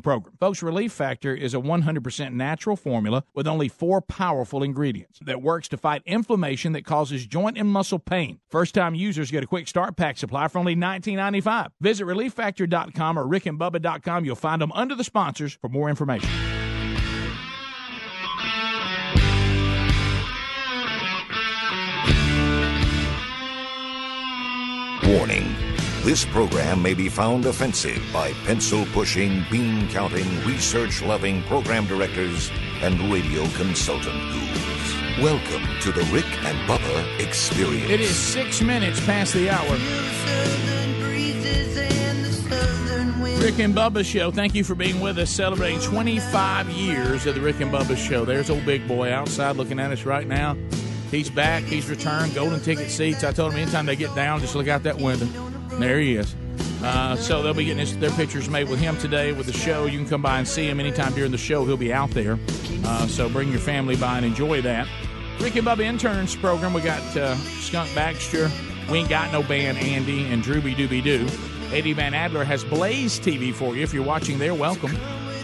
program. Folks, Relief Factor is a 100% natural formula with only four powerful ingredients that works to fight inflammation that causes joint and muscle pain. First time users get a quick start pack supply for only $19.95. Visit relieffactor.com or rickandbubba.com. You'll find them under the sponsors for more information. This program may be found offensive by pencil pushing, bean counting, research loving program directors and radio consultant gurus. Welcome to the Rick and Bubba Experience. It is six minutes past the hour. Rick and Bubba Show. Thank you for being with us, celebrating 25 years of the Rick and Bubba Show. There's old big boy outside looking at us right now. He's back. He's returned. Golden ticket seats. I told him anytime they get down, just look out that window. There he is. Uh, so they'll be getting his, their pictures made with him today with the show. You can come by and see him anytime during the show. He'll be out there. Uh, so bring your family by and enjoy that. Rick and Bubba interns program. We got uh, Skunk Baxter. We ain't got no band. Andy and Drooby Dooby Doo. Eddie Van Adler has Blaze TV for you. If you're watching there, welcome.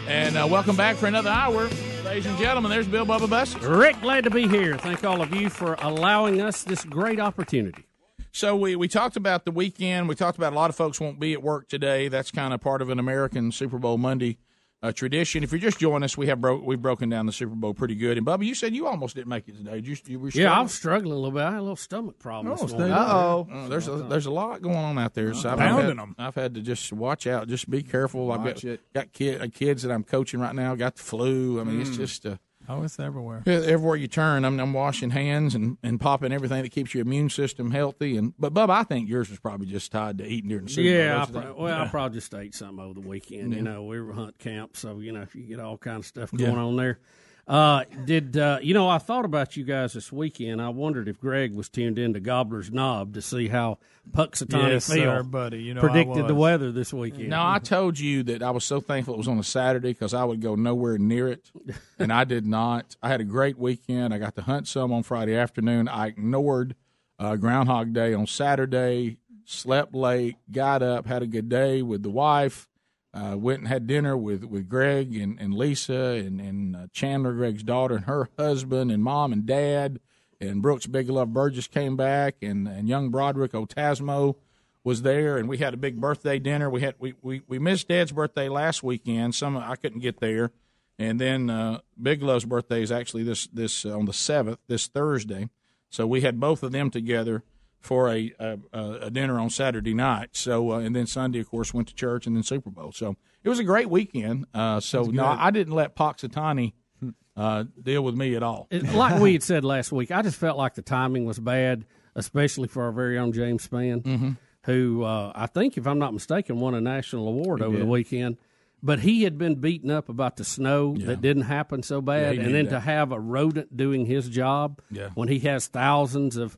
And uh, welcome back for another hour. Ladies and gentlemen, there's Bill Bubba Bus. Rick, glad to be here. Thank all of you for allowing us this great opportunity. So we, we talked about the weekend. We talked about a lot of folks won't be at work today. That's kind of part of an American Super Bowl Monday uh, tradition. If you're just joining us, we have broke we've broken down the Super Bowl pretty good. And Bubba, you said you almost didn't make it today. You, you were yeah, I'm struggling a little bit. I had a little stomach problem. Oh, uh oh, there's a, there's a lot going on out there. So I've had, them. I've had to just watch out, just be careful. Watch I've got, it. got kid, uh, kids that I'm coaching right now. Got the flu. I mean, it's just. Uh, Oh, it's everywhere. Yeah, everywhere you turn, I'm, I'm washing hands and, and popping everything that keeps your immune system healthy. And but Bub, I think yours was probably just tied to eating during the Super Yeah, I pro- well, I probably just ate something over the weekend. You know, we were hunt camp, so you know, if you get all kind of stuff going on there. Uh, did uh, you know? I thought about you guys this weekend. I wondered if Greg was tuned into Gobbler's Knob to see how Punxsutawney Yes, Phil sir, buddy. You know predicted the weather this weekend. No, I told you that I was so thankful it was on a Saturday because I would go nowhere near it, and I did not. I had a great weekend. I got to hunt some on Friday afternoon. I ignored uh, Groundhog Day on Saturday. Slept late, got up, had a good day with the wife. Uh, went and had dinner with, with Greg and, and Lisa and, and uh, Chandler, Greg's daughter, and her husband, and mom and dad. And Brooks Big Love Burgess came back, and, and young Broderick Otasmo was there, and we had a big birthday dinner. We had we, we, we missed Dad's birthday last weekend. Some I couldn't get there, and then uh, Big Love's birthday is actually this this uh, on the seventh, this Thursday. So we had both of them together for a a, a dinner on Saturday night. So uh, and then Sunday, of course, went to church and then Super Bowl. So it was a great weekend. Uh, so no, I didn't let Punxsutawney uh, deal with me at all. It- like we had said last week, I just felt like the timing was bad, especially for our very own James Spann, Mm-hmm. who uh, I think, if I'm not mistaken, won a national award over the weekend. But he had been beaten up about the snow Yeah. that didn't happen so bad, he and then that. to have a rodent doing his job Yeah. when he has thousands of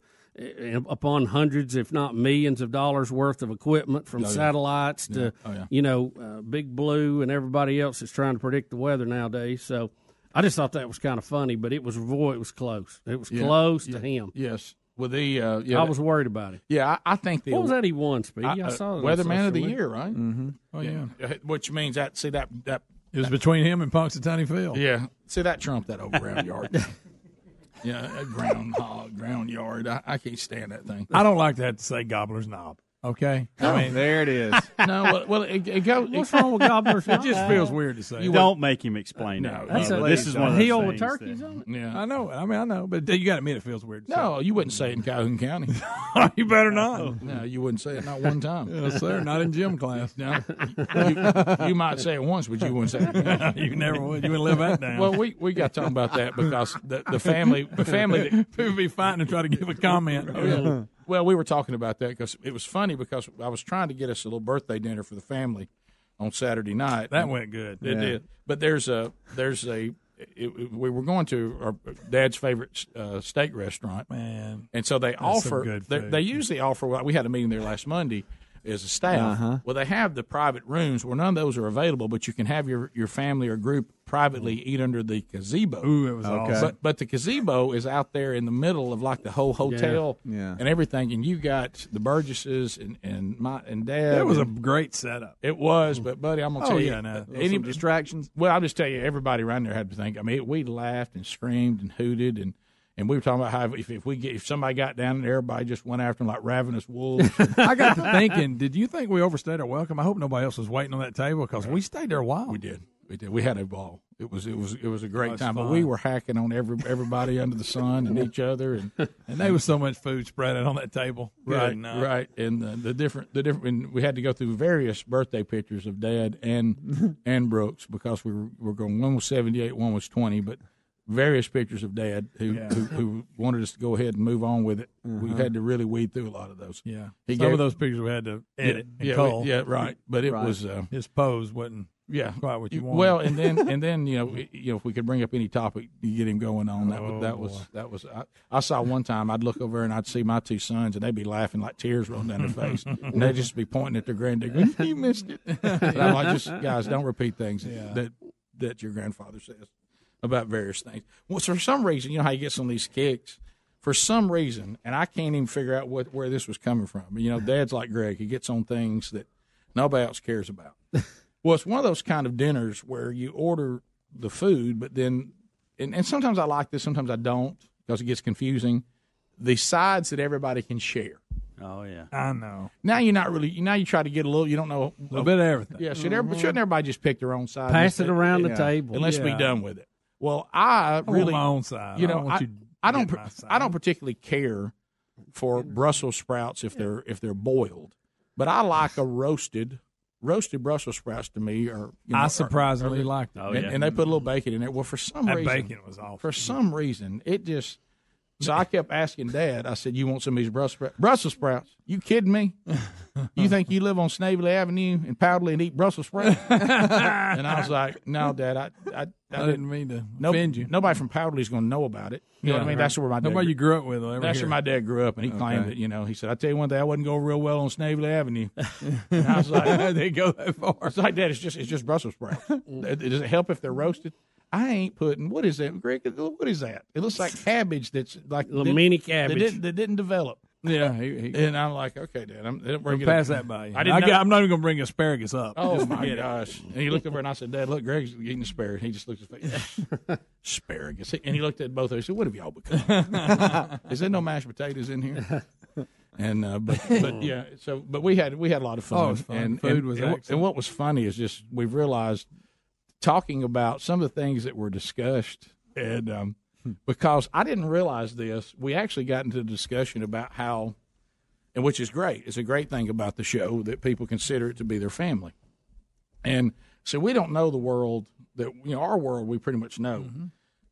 upon hundreds, if not millions, of dollars worth of equipment from Oh, yeah. satellites Yeah. to Oh, yeah. you know uh, Big Blue and everybody else that's trying to predict the weather nowadays. So I just thought that was kind of funny, but it was boy, it was close. It was Yeah. close Yeah. to him. Yes, with the uh, yeah, I was worried about it. yeah. I, I think the What was that he won, Speedy? I, uh, saw it on Weatherman of the. Year, right? Mm-hmm. Oh yeah. Uh, Which means that see that that It was between him and Punxsutawney Phil. yeah see that trumped that old ground yard. yeah, groundhog ground yard. I, I can't stand that thing. I don't like to have to say Gobbler's Knob. Okay. I mean, There it is. no, well, well it, it goes. What's wrong with Gobbler's? it just feels weird to say. You don't make him explain No, it. that's a- this is one of those hill with things turkeys that- on it. yeah. I know. I mean, I know, but you got to admit it feels weird. To No, you wouldn't say it in Calhoun County. say. you better not. No, you wouldn't say it not one time. Yes, sir. Not in gym class. No, you, you might say it once, but you wouldn't say it. Again. you never would. You wouldn't live that down. Well, we, we got talking about that because the, the family the family that, people be fighting to try to give a comment. Yeah. Well, we were talking about that because it was funny because I was trying to get us a little birthday dinner for the family on Saturday night. That went good. It did. But there's a there's a it, it- we were going to our dad's favorite uh, steak restaurant, Man, and so they offer they, they usually offer. well, We had a meeting there last Monday. As a staff. Uh-huh. Well, they have the private rooms where none of those are available, but you can have your, your family or group privately eat under the gazebo. Ooh, it was Okay. awesome. But but the gazebo is out there in the middle of like the whole hotel Yeah. and everything, and you got the Burgesses and and my and dad. That was a great setup. it was, but buddy, I'm gonna Oh, tell yeah, you, no. any Some distractions. well, I'll just tell you, everybody around there had to think. I mean, we laughed and screamed and hooted, and, and we were talking about how if, if we get if somebody got down there, everybody just went after them like ravenous wolves. I got to thinking, did you think we overstayed our welcome? I hope nobody else was waiting on that table because we stayed there a while. we did, we did. We had a ball. It was it was it was a great was time. But we were hacking on every everybody under the sun and each other, and And there was so much food spread out on that table. Right, night. right, and the, the different the different. And we had to go through various birthday pictures of Dad and and Brooks because we were, were going. One was seventy eight, one was twenty, but various pictures of Dad who, Yeah. who who wanted us to go ahead and move on with it. We had to really weed through a lot of those. Yeah. He Some gave- of those pictures we had to edit and yeah, we- yeah, right. But it Right. was. Uh, His pose wasn't yeah, quite what you wanted. well, and then and then you know you know if we could bring up any topic, you get him going on. That was that was that was. I, I saw one time I'd look over and I'd see my two sons and they'd be laughing like tears rolling down their face, and they'd just be pointing at their granddad, "You missed it." And I'm like, just guys, don't repeat things that that your grandfather says about various things. Well, for some reason, you know how you get some of these kicks. For some reason, and I can't even figure out what where this was coming from. But, You know, Dad's like Greg; he gets on things that nobody else cares about. Well, it's one of those kind of dinners where you order the food, but then, and, and sometimes I like this, sometimes I don't because it gets confusing. The sides that everybody can share. Oh yeah. I know. Now you're not really. Now you try to get a little. You don't know. A little bit of everything. Yeah, should everybody, shouldn't everybody just pick their own side? Pass it and- around the Yeah. table. and let's be done with it. Well, I I want really, my own side. you I know, don't want I, you I don't, my side. I don't particularly care for Brussels sprouts if they're if they're boiled, but I like a roasted. Roasted Brussels sprouts to me are. You know, I surprisingly are- liked it. Oh and, yeah. and they put a little bacon in there. Well, for some that reason, bacon was awful. for some reason, it just. So I kept asking Dad. I said, "You want some of these Brussels sprouts? Brussels sprouts? You kidding me? You think you live on Snavely Avenue in Powderly and eat Brussels sprouts?" and I was like, "No, Dad. I, I, I, I didn't mean to no, offend you. Nobody from Powderly's going to know about it. You know what I mean? That's where my dad. Nobody you grew up with that's hear. where my dad grew up, and he claimed it. you know he said, "I tell you one thing, I wasn't going real well on Snavely Avenue." and I was like, they go that far. it's like that. It's just it's just Brussels sprouts. Does it help if they're roasted? I ain't putting what is that, Greg? What is that? It looks like cabbage that's like Little that- mini that cabbage. didn't, that didn't develop. Yeah, he, he, And I'm like, okay, Dad, I'm don't bring it pass up. that by you. I didn't I know- am not even going to bring asparagus up. Oh Just my forget it. gosh! And he looked over and I said, "Dad, look, Greg's eating asparagus." He just looked at his face, asparagus, and he looked at both of us. He said, "What have y'all become? Is there no mashed potatoes in here?" And uh, but but yeah, so but we had we had a lot of fun. Oh, it was fun. And Food and, was and, excellent. and what was funny is just we've realized talking about some of the things that were discussed, and um, because I didn't realize this, we actually got into a discussion about how, and which is great. It's a great thing about the show that people consider it to be their family. And so we don't know the world that you know our world we pretty much know.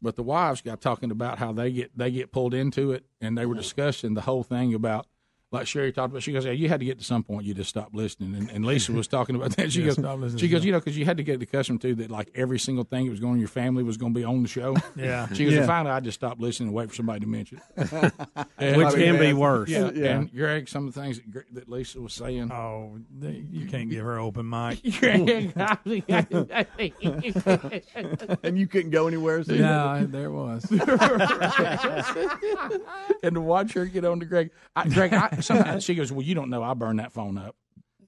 But the wives got talking about how they get they get pulled into it and they were discussing the whole thing about like Sherry talked about. She goes, "Yeah, you had to get to some point. You just stopped listening." And, and Lisa was talking about that. She Yeah, goes, listening "She goes, them. you know, because you had to get accustomed to that. Like every single thing that was going on in your family was going to be on the show." Yeah. She goes, Yeah. and finally, I just stopped listening and wait for somebody to mention it. And- Which can be worse. yeah, Yeah. And Greg, some of the things that, that Lisa was saying. Oh, you can't give her open mic. and you couldn't go anywhere. So yeah, there was. and to watch her get on to Greg. I, Greg, I, sometimes she goes, "Well, you don't know. I burned that phone up."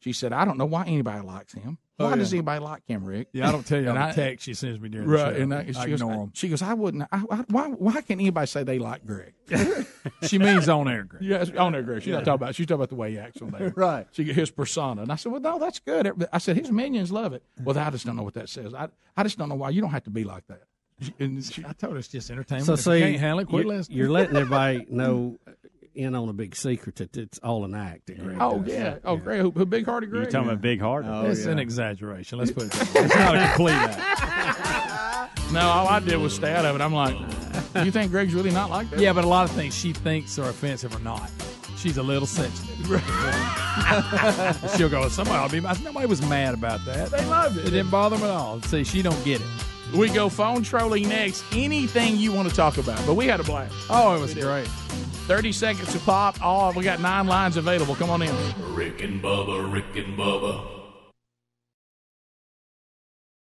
She said, "I don't know why anybody likes him. Oh, why Oh, yeah. does anybody like him, Rick?" Yeah, I don't tell you all And the I- text she sends me during Right, the show. and I, I she, goes, ignore them. she goes, "I wouldn't. I, I, why? Why can't anybody say they like Greg?" She means on air, Greg. Yes, on air Greg. She's not talking about. She's talking about the way he acts on there. Right. She his persona, and I said, "Well, no, that's good." I said, "His minions love it." Well, I just don't know what that says. I, I just don't know why you don't have to be like that. And she, I told her it's just entertainment. So if see, you can't handle it, quit you- listening. you're letting everybody know in on a big secret that it's all an act. that Greg oh does. yeah, oh Greg, who, who big hearted Greg? You're talking about big heart. Oh, it's yeah. an exaggeration. Let's put it that way. It's not a complete act. No, all I did was stay out of it. I'm like, you think Greg's really not like that? Yeah, but a lot of things she thinks are offensive are not. She's a little sensitive. She'll go, somebody ought to be. I Nobody was mad about that. They loved It it. didn't bother them at all. See, she don't get it. We go phone trolling next. Anything you want to talk about, but we had a blast. Oh, it was great. 30 seconds to pop. Oh, we got nine lines available. Come on in. Rick and Bubba, Rick and Bubba.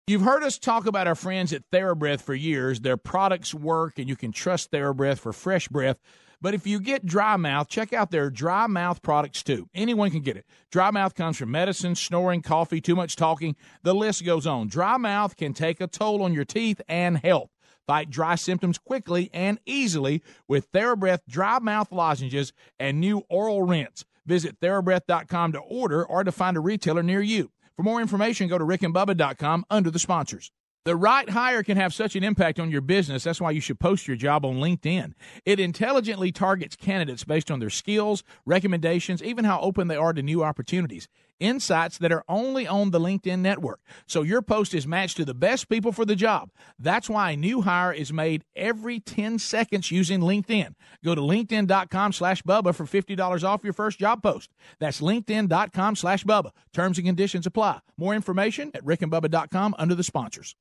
You've heard us talk about our friends at TheraBreath for years. Their products work, and you can trust TheraBreath for fresh breath. But if you get dry mouth, check out their dry mouth products too. Anyone can get it. Dry mouth comes from medicine, snoring, coffee, too much talking. The list goes on. Dry mouth can take a toll on your teeth and health. Fight dry symptoms quickly and easily with TheraBreath dry mouth lozenges and new oral rinse. Visit TheraBreath.com to order or to find a retailer near you. For more information, go to rickandbubba.com under the sponsors. The right hire can have such an impact on your business. That's why you should post your job on LinkedIn. It intelligently targets candidates based on their skills, recommendations, even how open they are to new opportunities. Insights that are only on the LinkedIn network. So your post is matched to the best people for the job. That's why a new hire is made every 10 seconds using LinkedIn. Go to LinkedIn.com slash Bubba for $50 off your first job post. That's LinkedIn.com slash Bubba. Terms and conditions apply. More information at rickandbubba.com under the sponsors.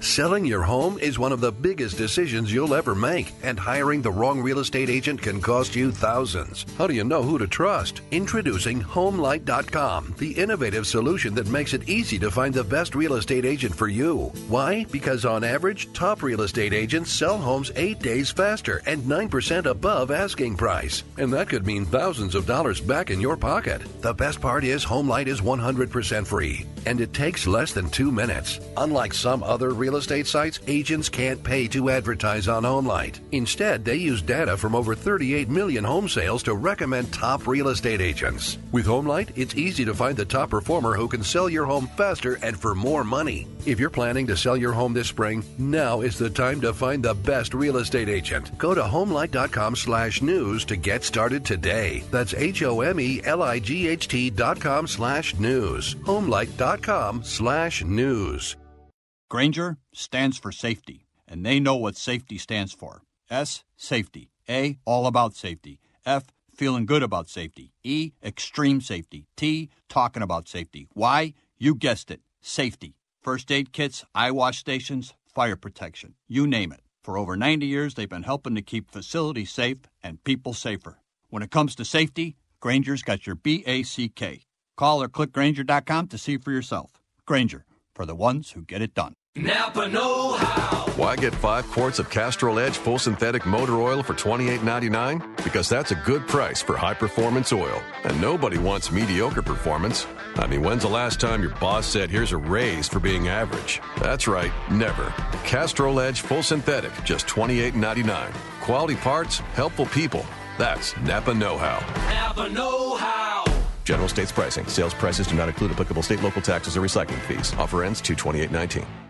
Selling your home is one of the biggest decisions you'll ever make, and hiring the wrong real estate agent can cost you thousands. How do you know who to trust? Introducing Homelight.com, the innovative solution that makes it easy to find the best real estate agent for you. Why? Because on average, top real estate agents sell homes eight days faster and 9% above asking price. And that could mean thousands of dollars back in your pocket. The best part is Homelight is 100% free, and it takes less than two minutes. Unlike some other real estate sites, agents can't pay to advertise on HomeLight. Instead, they use data from over 38 million home sales to recommend top real estate agents. With HomeLight, it's easy to find the top performer who can sell your home faster and for more money. If you're planning to sell your home this spring, now is the time to find the best real estate agent. Go to homelight.com slash news to get started today. That's H-O-M-E-L-I-G-H-T dot com slash news. Homelight.com slash news. Grainger stands for safety, and they know what safety stands for. S, safety. A, all about safety. F, feeling good about safety. E, extreme safety. T, talking about safety. Y, you guessed it, safety. First aid kits, eye wash stations, fire protection. You name it. For over 90 years, they've been helping to keep facilities safe and people safer. When it comes to safety, Grainger's got your B A C K. Call or click Grainger.com to see for yourself. Grainger, for the ones who get it done. Napa Know How. Why get five quarts of Castrol Edge full synthetic motor oil for $28.99? Because that's a good price for high performance oil. And nobody wants mediocre performance. I mean, when's the last time your boss said, here's a raise for being average? That's right, never. Castrol Edge full synthetic, just $28.99. Quality parts, helpful people. That's Napa Know How. Napa Know How. General states pricing. Sales prices do not include applicable state, local taxes, or recycling fees. Offer ends 22819.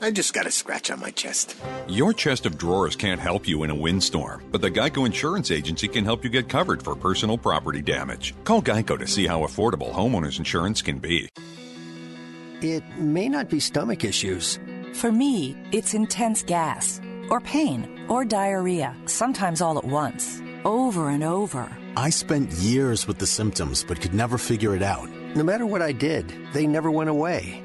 I just got a scratch on my chest. Your chest of drawers can't help you in a windstorm, but the Geico Insurance Agency can help you get covered for personal property damage. Call Geico to see how affordable homeowners insurance can be. It may not be stomach issues. For me, it's intense gas, or pain, or diarrhea, sometimes all at once, over and over. I spent years with the symptoms but could never figure it out. No matter what I did, they never went away.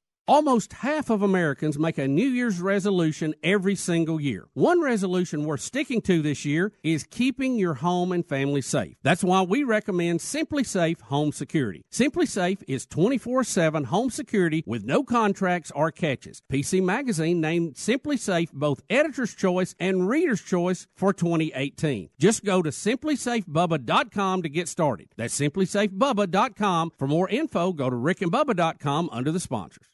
Almost half of Americans make a New Year's resolution every single year. One resolution worth sticking to this year is keeping your home and family safe. That's why we recommend SimpliSafe Home Security. SimpliSafe is 24 7 home security with no contracts or catches. PC Magazine named SimpliSafe both Editor's Choice and Reader's Choice for 2018. Just go to simplisafebubba.com to get started. That's simplisafebubba.com. For more info, go to rickandbubba.com under the sponsors.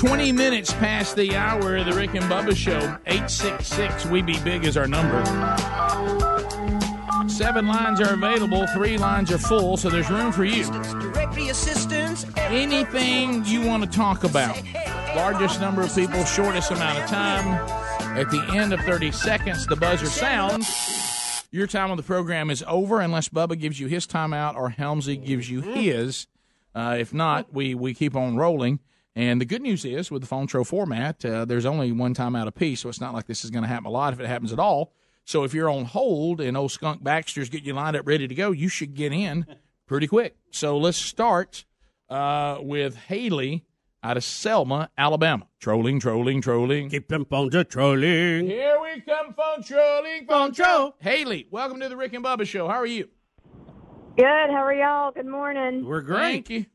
20 minutes past the hour of the Rick and Bubba Show. 866 We Be Big is our number. Seven lines are available, three lines are full, so there's room for you. Anything you want to talk about. Largest number of people, shortest amount of time. At the end of 30 seconds, the buzzer sounds. Your time on the program is over unless Bubba gives you his timeout or Helmsy gives you his. Uh, if not, we, we keep on rolling. And the good news is, with the phone tro format, uh, there's only one timeout apiece, so it's not like this is going to happen a lot if it happens at all. So if you're on hold and old Skunk Baxter's getting you lined up ready to go, you should get in pretty quick. So let's start uh, with Haley out of Selma, Alabama. Trolling, trolling, trolling. Keep them phones a trolling. Here we come, phone trolling, phone troll. Haley, welcome to the Rick and Bubba Show. How are you? Good. How are y'all? Good morning. We're great. Thank you.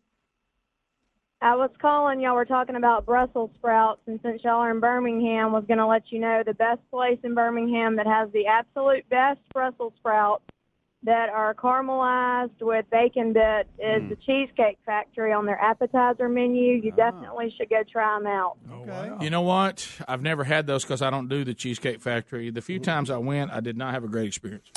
I was calling. Y'all were talking about Brussels sprouts, and since y'all are in Birmingham, was going to let you know the best place in Birmingham that has the absolute best Brussels sprouts that are caramelized with bacon bits is Hmm. the Cheesecake Factory on their appetizer menu. Ah. You definitely should go try them out. Okay. You know what? I've never had those because I don't do the Cheesecake Factory. The few times I went, I did not have a great experience.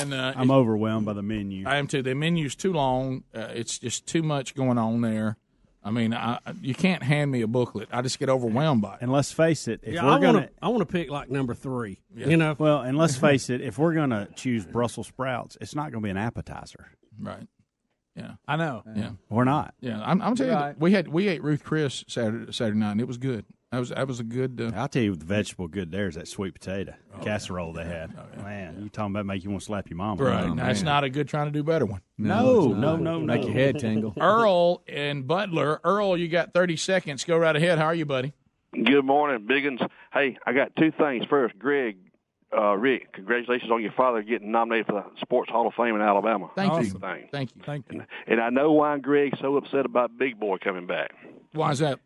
And uh, I'm overwhelmed by the menu. I am too. The menu's too long. Uh, it's just too much going on there. I mean, I, I- you can't hand me a booklet. I just get overwhelmed by it. And let's face it, if Yeah, we're I gonna, want to. I want to pick like number three. You know, well, and let's face it, if we're gonna choose Brussels sprouts, it's not gonna be an appetizer. Right. Yeah. I know. Yeah. We're not. Yeah. I'm, I'm telling you, Right. we had we ate Ruth Chris Saturday Saturday night, and it was good. That was that was a good. Uh, I'll tell you, the vegetable good there is that sweet potato Oh, casserole they had. Man, you talking about make you want to slap your mama? right. Oh, now, it's not a good trying to do better one. No, no, no, no. Make your head tingle. Earl and Butler. Earl, you got 30 seconds. Go right ahead. How are you, buddy? Good morning, Biggins. Hey, I got two things. First, Greg, uh, Rick, congratulations on your father getting nominated for the Sports Hall of Fame in Alabama. Thank Big you. Thing. Thank you. Thank you. And I know why Greg's so upset about Big Boy coming back. Why is that?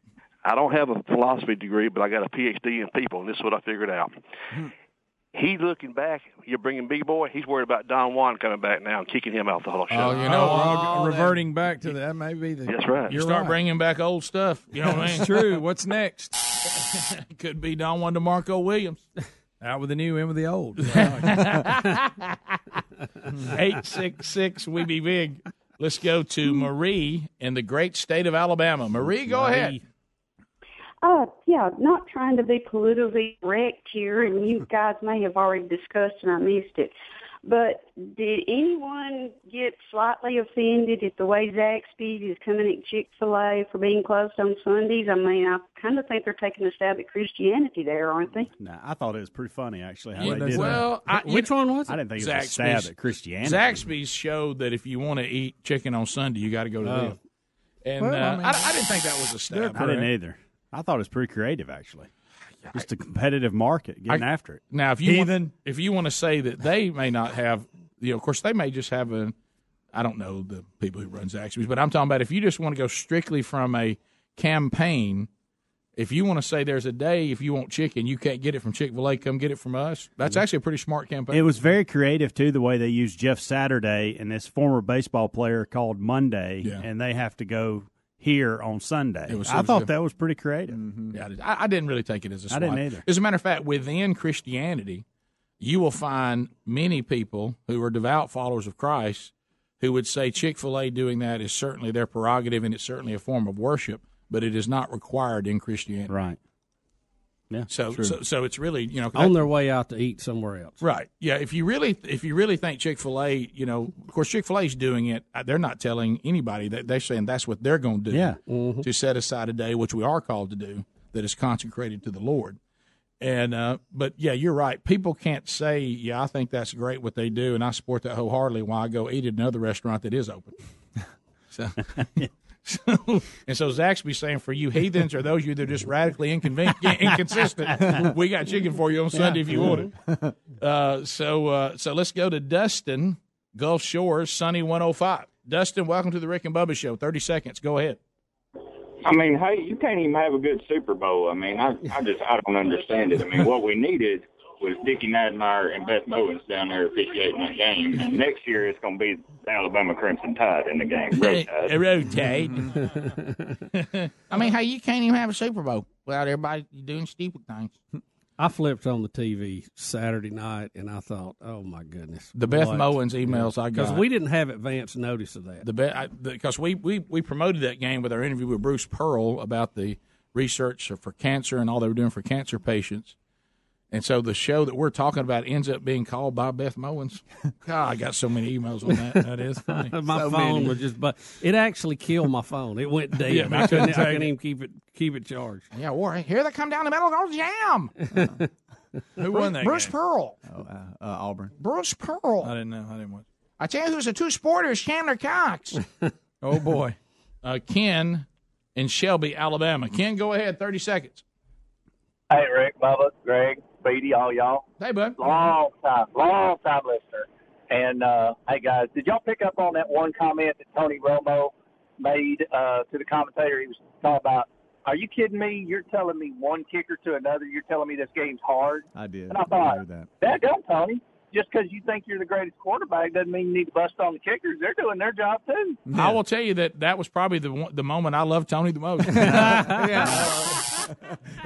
I don't have a philosophy degree, but I got a PhD in people, and this is what I figured out. Hmm. He's looking back. You're bringing Big Boy. He's worried about Don Juan coming back now and kicking him out the whole show. Oh, you know, we're all all go- reverting back to that. Maybe the, That's right. You start right. bringing back old stuff. You know what I mean? It's true. What's next? Could be Don Juan DeMarco Williams. Out with the new, in with the old. 866 We Be Big. Let's go to Marie in the great state of Alabama. Marie, go ahead. Uh, yeah, not trying to be politically correct here, and you guys may have already discussed and I missed it. But did anyone get slightly offended at the way Zaxby's is coming at Chick Fil A for being closed on Sundays? I mean, I kind of think they're taking a stab at Christianity there, aren't they? Nah, I thought it was pretty funny actually how Yeah, they did well, I, which one was it? I didn't think it was a stab at Christianity. Zaxby's showed that if you want to eat chicken on Sunday, you got to go to Oh. them. And Well, uh, I I, I, didn't think that was a stab. I didn't either. I thought it was pretty creative actually. Just a competitive market getting I- after it. Now, if you Heathen. want, if you want to say that they may not have, you know, of course they may just have a, I don't know the people who run Zaxby's, but I'm talking about if you just want to go strictly from a campaign. If you want to say there's a day if you want chicken, you can't get it from Chick Fil A, come get it from us. That's actually a pretty smart campaign. It was very creative too, the way they used Jeff Saturday and this former baseball player called Monday, Yeah. and they have to go here on Sunday. I thought good. that was pretty creative. Mm-hmm. Yeah, I, I I didn't really take it as a I swat. didn't either. As a matter of fact, within Christianity, you will find many people who are devout followers of Christ who would say Chick fil A doing that is certainly their prerogative and it's certainly a form of worship, but it is not required in Christianity. Right. Yeah. So, true. so, so it's really, you know, on their way out to eat somewhere else. Right. Yeah. If you really, if you really think Chick Fil A, you know, of course Chick Fil A is doing it. uh, They're not telling anybody that they're saying that's what they're going to do. Yeah. To set aside a day, which we are called to do, that is consecrated to the Lord. And uh, but yeah, you're right. People can't say, "Yeah, I think that's great what they do," and I support that wholeheartedly. While I go eat at another restaurant that is open. so, and so Zaxby's saying for you heathens or those of you that are just radically inconvenient, inconsistent, we got chicken for you on Sunday if you want it. Uh, so uh, so let's go to Dustin, Gulf Shores, Sunny 105. Dustin, welcome to the Rick and Bubba Show. Thirty seconds. Go ahead. I mean, hey, you can't even have a good Super Bowl. I mean, I, I just I don't understand it. I mean, what we needed was Dickie Nadmeyer and Beth Mowins down there officiating that game. And next year it's going to be the Alabama Crimson Tide in the game. Road Tide. Rotate. I mean, hey, you can't even have a Super Bowl without everybody doing stupid things. I flipped on the TV Saturday night and I thought, oh my goodness. The Beth Mowins emails I got. Because we didn't have advance notice of that. The because we, we we promoted that game with our interview with Bruce Pearl about the research for cancer and all they were doing for cancer patients. And so the show that we're talking about ends up being called by Beth Mowins. God, I got so many emails on that. That is funny. my So phone many. was just, but it actually killed my phone. It went dead. Yeah, I, too. couldn't, I couldn't it. even keep it keep it charged. Yeah, Warren, here they come down the middle, go jam. Who won that Bruce game? Pearl. Oh, uh, uh, Auburn. Bruce Pearl. I didn't know. I didn't watch. I tell you who's the two sporters, Chandler Cox. oh boy. Uh, Ken in Shelby, Alabama. Ken, go ahead. Thirty seconds. Hey, Rick, Bubba, Greg, Speedy, all y'all. Hey, bud. Long time, long time listener. And uh, hey, guys, did y'all pick up on that one comment that Tony Romo made uh, to the commentator? He was talking about, "Are you kidding me? You're telling me one kicker to another. You're telling me this game's hard." I did. And I thought, heard that. that go, Tony. Just because you think you're the greatest quarterback doesn't mean you need to bust on the kickers. They're doing their job too. I will tell you that that was probably the the moment I loved Tony the most. He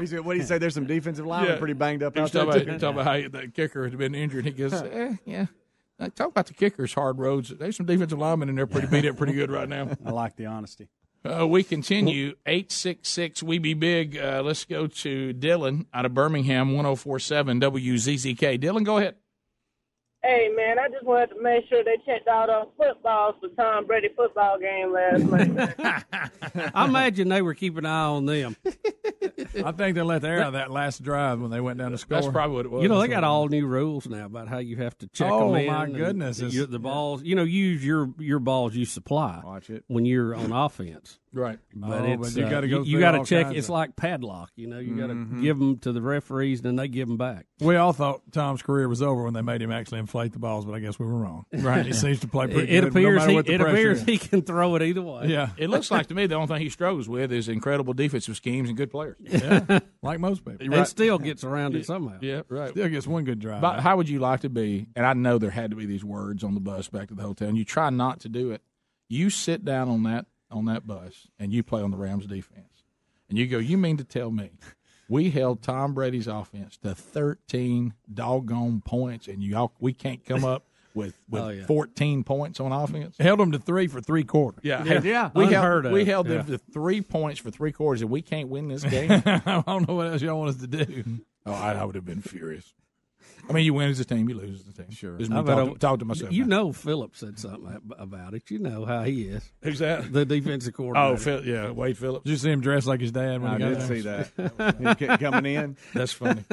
said, what do you say? There's some defensive linemen pretty banged up He was there. talking about, he talking about how the kicker had been injured. He goes, eh, yeah. Talk about the kickers, hard roads. There's some defensive linemen in there pretty beat up pretty good right now. I like the honesty. Uh, we continue. 866 We Be Big. Uh, let's go to Dylan out of Birmingham, 1047 WZZK. Dylan, go ahead. Hey man, I just wanted to make sure they checked out on footballs for Tom Brady football game last night. I imagine they were keeping an eye on them. I think they let the air out of that last drive when they went down to score. That's probably what it was. You know, they got all new rules now about how you have to check Oh, them in. my goodness. The, the balls, you know, use your your balls you supply. Watch it when you're on offense. Right. But Oh, it's but you uh, gotta go you, you got to check. It's of- like padlock. You know, you got to Mhm. give them to the referees, and then they give them back. We all thought Tom's career was over when they made him actually inflate the balls, but I guess we were wrong. Right. He seems to play It, pretty it good. appears no he, what the it appears is. he can throw it either way. Yeah. It looks like to me the only thing he struggles with is incredible defensive schemes and good players. Yeah, like most people. and still gets around it somehow. Yeah, right. Still gets one good drive. But how would you like to be? And I know there had to be these words on the bus back to the hotel, and you try not to do it. You sit down on that on that bus and you play on the Rams defense, and you go. You mean to tell me we held Tom Brady's offense to thirteen doggone points, and you all we can't come up with with Oh, yeah. fourteen points on offense? held them to three for three quarters. Yeah, Yeah. Yeah. We Unheard held, of. we held them Yeah. to three points for three quarters, and we can't win this game. I don't know what else y'all want us to do. oh, I, I would have been furious. I mean, you win as a team, you lose as a team. Sure. Just me I bet talk, to, talk to myself. You now. know, Phillips said something about it. You know how he is. Who's that? The defensive oh, coordinator. Oh, Phil, yeah, Wade Phillips. Did you see him dressed like his dad when I he got did see that. He kept coming in. That's funny.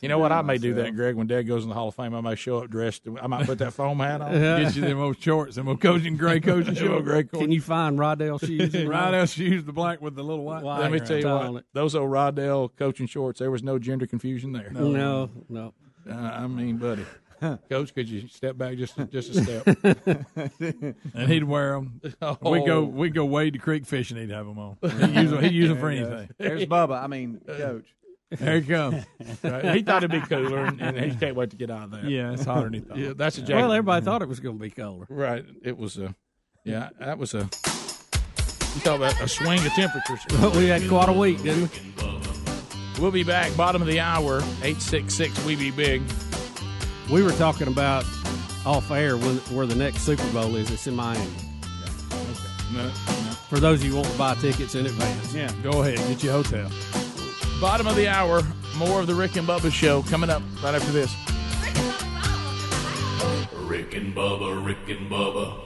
You know what? I may do that, Greg. When Dad goes in the Hall of Fame, I may show up dressed. I might put that foam hat on. Get you them old shorts, them old coaching gray coaching Them old shorts. gray coat. Can you find Riddell shoes? and right all? out shoes, the black with the little white. White Let me tell you what. Those old Riddell coaching shorts. There was no gender confusion there. No, no. Uh, I mean, buddy. Coach, could you step back just just a step? and he'd wear them. Oh. We go we go wade the creek fishing. He'd have them on. He'd use them, he'd use them for anything. There's Bubba. I mean, Coach. There he comes. Right? He thought it'd be cooler, and, and he can't wait to get out of that. Yeah, it's hotter than he thought. Yeah, that's a jacket. Well, everybody thought it was going to be colder. Right. It was a. Yeah, that was a. You talk about a swing of temperatures. we had quite a week, didn't we? We'll be back. Bottom of the hour. Eight six six. We be big. We were talking about off air when, where the next Super Bowl is. It's in Miami. No, no. For those of you who want to buy tickets in advance. Yeah, go ahead, get your hotel. Bottom of the hour. More of the Rick and Bubba show coming up right after this. Rick and Bubba, Rick and Bubba.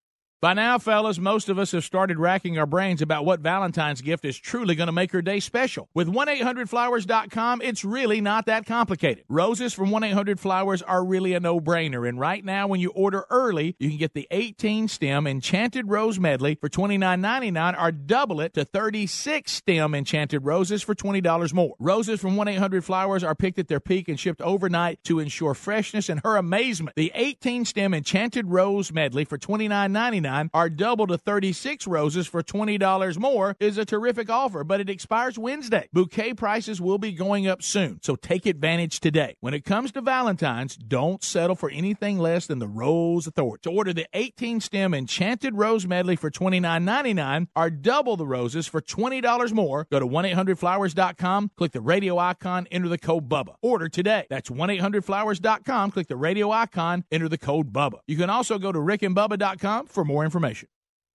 By now, fellas, most of us have started racking our brains about what Valentine's gift is truly going to make her day special. With 1-800-Flowers.com, it's really not that complicated. Roses from 1-800-Flowers are really a no-brainer, and right now, when you order early, you can get the 18-stem Enchanted Rose Medley for $29.99 or double it to 36-stem Enchanted Roses for $20 more. Roses from 1-800-Flowers are picked at their peak and shipped overnight to ensure freshness and her amazement. The 18-stem Enchanted Rose Medley for $29.99 are double to 36 roses for $20 more is a terrific offer, but it expires Wednesday. Bouquet prices will be going up soon, so take advantage today. When it comes to Valentine's, don't settle for anything less than the Rose Authority. To order the 18 stem Enchanted Rose Medley for $29.99 or double the roses for $20 more, go to 1-800-Flowers.com, click the radio icon, enter the code BUBBA. Order today. That's 1-800-Flowers.com, click the radio icon, enter the code BUBBA. You can also go to rickandbubba.com for more information.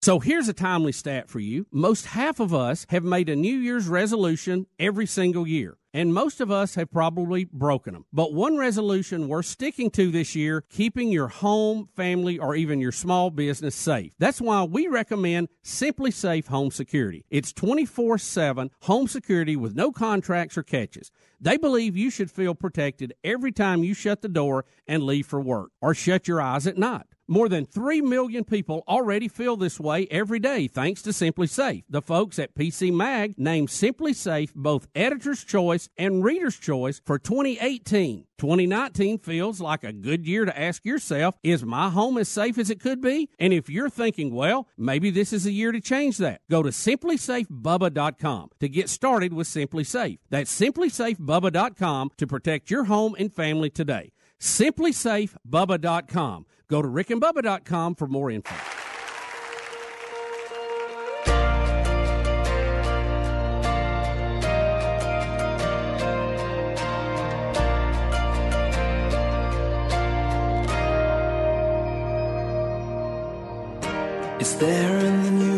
So here's a timely stat for you. Most half of us have made a New Year's resolution every single year. And most of us have probably broken them. But one resolution worth sticking to this year, keeping your home, family, or even your small business safe. That's why we recommend SimpliSafe Home Security. It's 24 7 home security with no contracts or catches. They believe you should feel protected every time you shut the door and leave for work or shut your eyes at night. More than 3 million people already feel this way every day thanks to SimpliSafe. The folks at PC Mag named SimpliSafe both Editor's Choice and Reader's Choice for 2018. 2019 feels like a good year to ask yourself, is my home as safe as it could be? And if you're thinking, well, maybe this is a year to change that, go to simplisafebubba.com to get started with SimpliSafe. That's simplisafebubba.com to protect your home and family today simplisafebubba.com. Go to rickandbubba.com for more info. It's there in the news.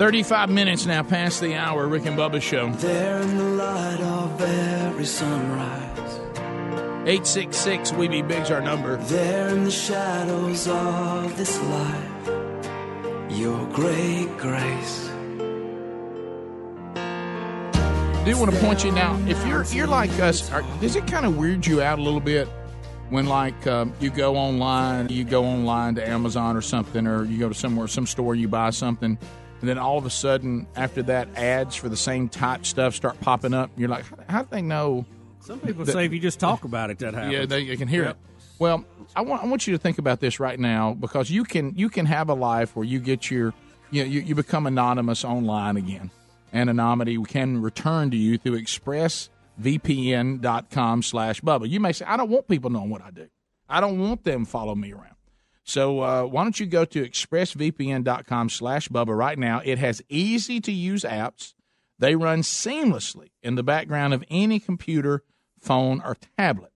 35 minutes now past the hour, Rick and Bubba show. There in the light of every sunrise. 866 We Be Big's our number. There in the shadows of this life. Your great grace. do want to point you now. If you're you're like us, are, does it kind of weird you out a little bit when like um, you go online, you go online to Amazon or something, or you go to somewhere, some store, you buy something, and then all of a sudden after that, ads for the same type stuff start popping up. You're like, how, do they know? Some people that- say if you just talk about it, that happens. Yeah, they, they can hear Yep. it. Well, I want I want you to think about this right now because you can you can have a life where you get your you know, you, you become anonymous online again. Anonymity can return to you through expressvpn.com slash Bubba. You may say, I don't want people knowing what I do. I don't want them follow me around. So uh, why don't you go to expressvpn.com slash Bubba right now? It has easy to use apps. They run seamlessly in the background of any computer, phone, or tablet.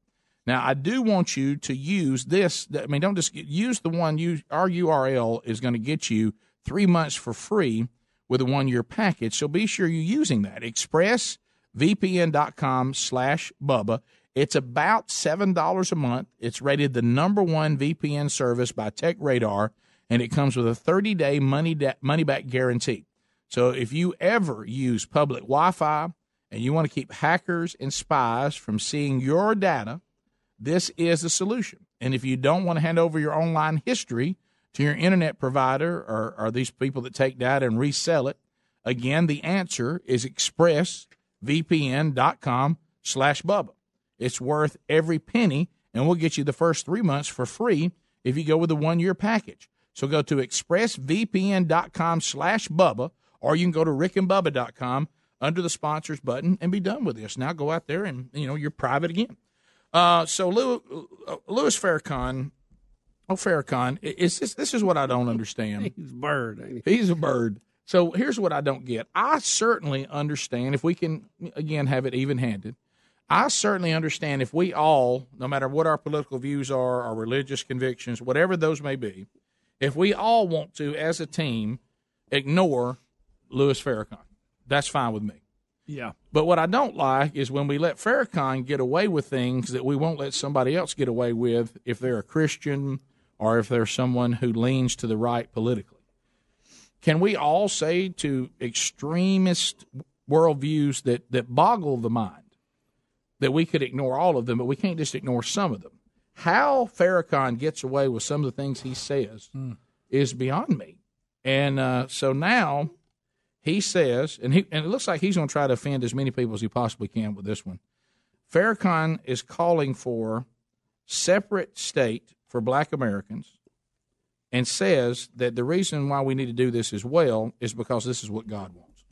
Now, I do want you to use this. I mean, don't just use the one. Use our URL is going to get you three months for free with a one year package. So be sure you're using that. ExpressVPN.com slash Bubba. It's about $7 a month. It's rated the number one VPN service by Tech Radar, and it comes with a 30 day money, da- money back guarantee. So if you ever use public Wi Fi and you want to keep hackers and spies from seeing your data, this is the solution. And if you don't want to hand over your online history to your internet provider or, or these people that take data and resell it, again, the answer is expressvpn.com slash Bubba. It's worth every penny, and we'll get you the first three months for free if you go with the one-year package. So go to expressvpn.com slash Bubba, or you can go to rickandbubba.com under the sponsors button and be done with this. Now go out there and, you know, you're private again. Uh, so Lou, uh, Louis Farrakhan, oh Farrakhan, is this this is what I don't understand. He's a bird. Ain't he? He's a bird. So here's what I don't get. I certainly understand if we can again have it even handed. I certainly understand if we all, no matter what our political views are, our religious convictions, whatever those may be, if we all want to, as a team, ignore Louis Farrakhan, that's fine with me. Yeah. But what I don't like is when we let Farrakhan get away with things that we won't let somebody else get away with if they're a Christian or if they're someone who leans to the right politically. Can we all say to extremist worldviews that, that boggle the mind that we could ignore all of them, but we can't just ignore some of them? How Farrakhan gets away with some of the things he says is beyond me. And uh, so now he says, and he and it looks like he's going to try to offend as many people as he possibly can with this one. Farrakhan is calling for separate state for Black Americans, and says that the reason why we need to do this as well is because this is what God wants.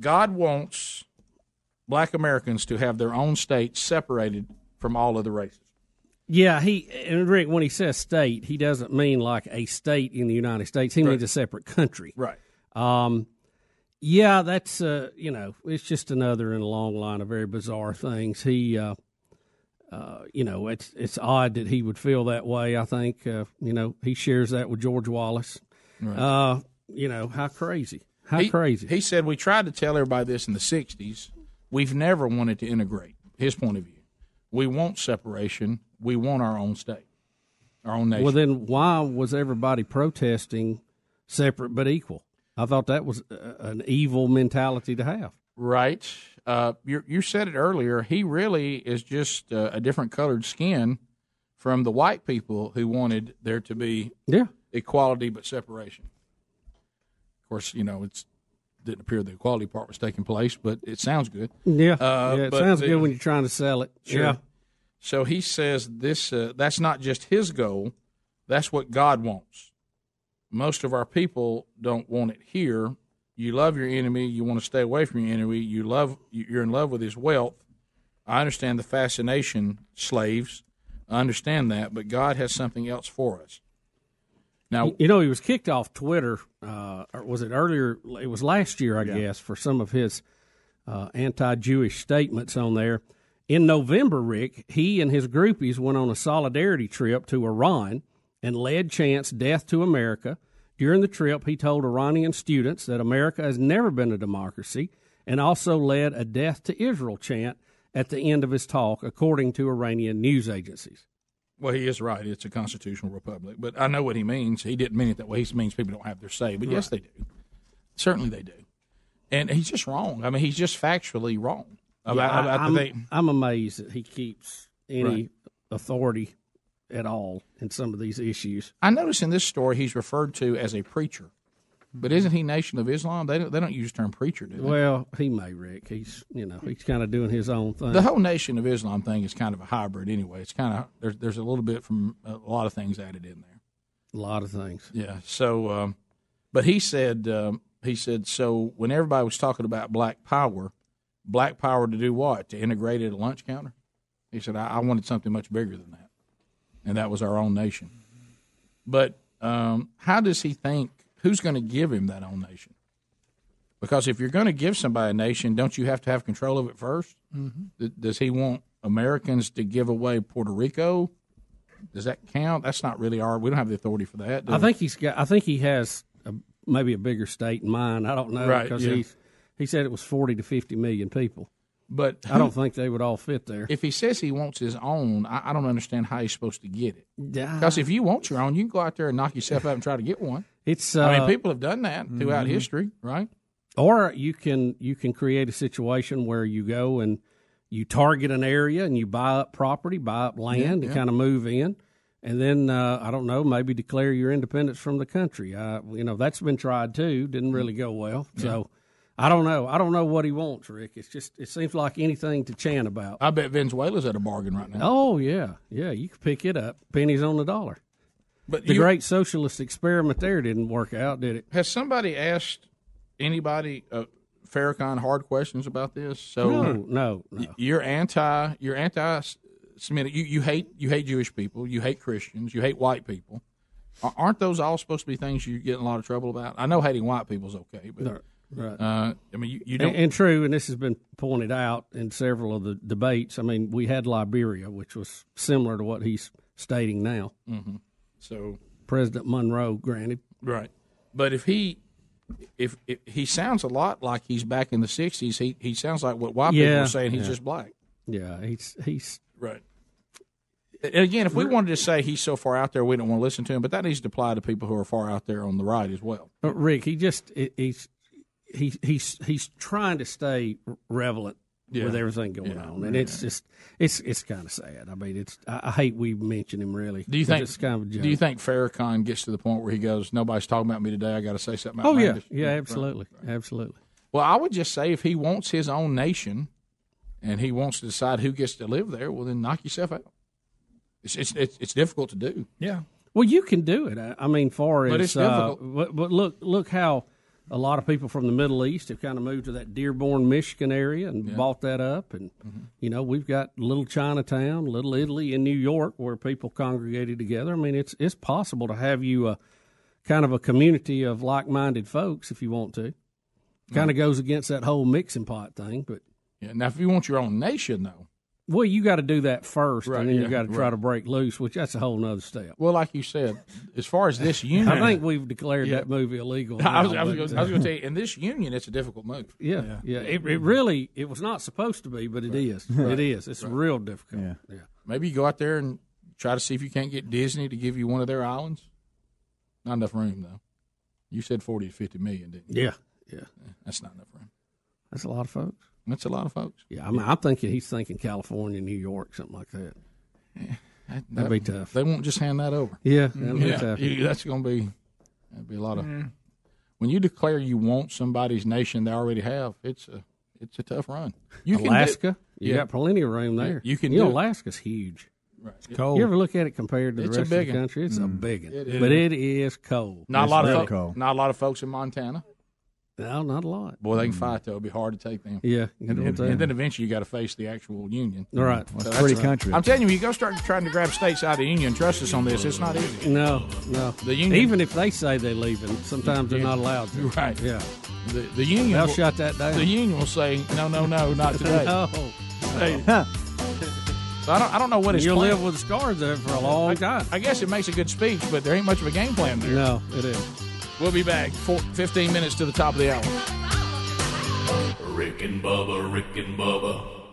God wants Black Americans to have their own state separated from all other races. Yeah, he and Rick, when he says state, he doesn't mean like a state in the United States. He means a separate country. Right. Um, yeah, that's uh, you know, it's just another in a long line of very bizarre things. He, uh, uh, you know, it's it's odd that he would feel that way. I think, uh, you know, he shares that with George Wallace. Right. Uh, you know, how crazy, how he, crazy. He said we tried to tell everybody this in the '60s. We've never wanted to integrate. His point of view, we want separation. We want our own state, our own nation. Well, then why was everybody protesting separate but equal? I thought that was uh, an evil mentality to have. Right. Uh, you you said it earlier. He really is just uh, a different colored skin from the white people who wanted there to be yeah equality but separation. Of course, you know it's didn't appear the quality part was taking place, but it sounds good. Yeah, Uh, yeah it sounds the- good when you're trying to sell it. Sure. Yeah. So he says this uh, that's not just his goal, that's what God wants. Most of our people don't want it here. You love your enemy, you want to stay away from your enemy, you love you're in love with his wealth. I understand the fascination, slaves. I understand that, but God has something else for us. Now, you know, he was kicked off Twitter. Uh, or was it earlier? It was last year, I guess, for some of his uh, anti-Jewish statements on there. In November, Rick, he and his groupies went on a solidarity trip to Iran and led chants "Death to America." During the trip, he told Iranian students that America has never been a democracy, and also led a "Death to Israel" chant at the end of his talk, according to Iranian news agencies. Well, he is right. It's a constitutional republic, but I know what he means. He didn't mean it that way. He means people don't have their say, but yes, they do. Certainly, they do. And he's just wrong. I mean, he's just factually wrong about, Yeah, I- about I'm, the thing. I'm amazed that he keeps any Right. authority at all in some of these issues. I notice in this story he's referred to as a preacher, but isn't he Nation of Islam? They don't. They don't use the term preacher, do they? Well, he may, Rick. He's you know he's kind of doing his own thing. The whole Nation of Islam thing is kind of a hybrid anyway. It's kind of there's there's a little bit from a lot of things added in there. a lot of things. Yeah. So, um, but he said um, he said so when everybody was talking about black power, black power to do what? To integrate at a lunch counter? He said I, I wanted something much bigger than that, and that was our own nation. But um, how does he think? Who's going to give him that own nation? Because if you're going to give somebody a nation, don't you have to have control of it 1st Mhm. Does he want Americans to give away Puerto Rico? Does that count? That's not really our. We don't have the authority for that. I we? think he's got. I think he has a, maybe a bigger state in mind. I don't know Right, because yeah. he's he said it was forty to fifty million people. But I don't think they would all fit there. If he says he wants his own, I, I don't understand how he's supposed to get it. Because if you want your own, you can go out there and knock yourself out and try to get one. It's. I uh, mean, people have done that throughout Mhm. history, right? Or you can you can create a situation where you go and you target an area and you buy up property, buy up land, Yeah, and yeah. kind of move in, and then uh, I don't know, maybe declare your independence from the country. Uh, you know that's been tried too, didn't really go well. So I don't know. I don't know what he wants, Rick. It's just it seems like anything to chant about. I bet Venezuela's at a bargain right now. Oh yeah, yeah. You can pick it up, pennies on the dollar. But the you- great socialist experiment there didn't work out, did it? Has somebody asked anybody uh, Farrakhan hard questions about this? So No, no, y- You're anti. You're anti. Semitic. You you hate you hate Jewish people. You hate Christians. You hate white people. Aren't those all supposed to be things you get in a lot of trouble about? I know hating white people is okay, but Right. uh, I mean you, you don't. And, and true, and this has been pointed out in several of the debates. I mean, we had Liberia, which was similar to what he's stating now. Mhm. So President Monroe, granted, Right. But if he if, if he sounds a lot like he's back in the '60s, he he sounds like what white people are saying. He's yeah. just black. yeah, he's he's Right. And again, if we wanted to say he's so far out there, we don't want to listen to him. But that needs to apply to people who are far out there on the right as well. But Rick, he just he- he's he, he's he's trying to stay relevant Yeah. with everything going Yeah. on, and it's just it's it's kind of sad. I mean, it's I, I hate we mention him really. Do you think? it's kind of a joke? do you think Farrakhan gets to the point where he goes, "Nobody's talking about me today. I got to say something." Oh yeah, outlandish"? yeah, Right. absolutely, absolutely. Well, I would just say if he wants his own nation, and he wants to decide who gets to live there, well, then knock yourself out. It's it's it's, it's difficult to do. Yeah. Well, you can do it. I, I mean, far as But it's uh, difficult. but, but look, look how a lot of people from the Middle East have kind of moved to that Dearborn, Michigan area and bought that up. And Mm-hmm. you know, we've got little Chinatown, little Italy in New York, where people congregated together. I mean, it's it's possible to have you a kind of a community of like-minded folks if you want to. Kind of goes against that whole mixing pot thing, but Yeah. Now, if you want your own nation, though, well, you got to do that first, Right, and then yeah, you got to try right. to break loose, which that's a whole nother step. well, like you said, as far as this union, I think we've declared Yeah. that movie illegal. I was, now, I was, gonna- was going to tell you, in this union, it's a difficult move. Yeah, yeah. It, it really it was not supposed to be, but it is. It is. It's Right. real difficult. Yeah. yeah. Maybe you go out there and try to see if you can't get Disney to give you one of their islands. Not enough room, though. You said forty to fifty million, didn't you? Yeah, yeah. That's not enough room. That's a lot of folks. That's a lot of folks. Yeah, I mean, I'm thinking he's thinking California, New York, something like that. That, That'd be tough. They won't just hand that over. Yeah, that'd be Yeah, tough. you- that's going to be that'd be a lot of. Mm. When you declare you want somebody's nation they already have, it's a it's a tough run. You can do- Alaska, you Yeah. got plenty of room there. You can You know. Alaska's huge. Right. It's cold. You ever look at it compared to the It's a rest of big the country? It's a Mm. big one, It but it is cold. Not a lot really of folks. Not a lot of folks in Montana. No, not a lot. Boy, they can hmm. fight though. It'd be hard to take them. Yeah, and, and, and then eventually you got to face the actual union. All right. So Well, that's pretty right. country. I'm telling you, you go start trying to grab states out of the union. Trust us on this. It's not easy. No, no. The union- Even if they say they're leaving, sometimes they're not allowed to. Right. Yeah. The, the union. They'll will- shut that down. The union will say, no, no, no, not today. No. Hey, So I don't, I don't know what his You'll plan- live with scars there for a long time. I guess it makes a good speech, but there ain't much of a game plan there. No, it is. We'll be back. Four, 15 minutes to the top of the hour. Rick and Bubba, Rick and Bubba.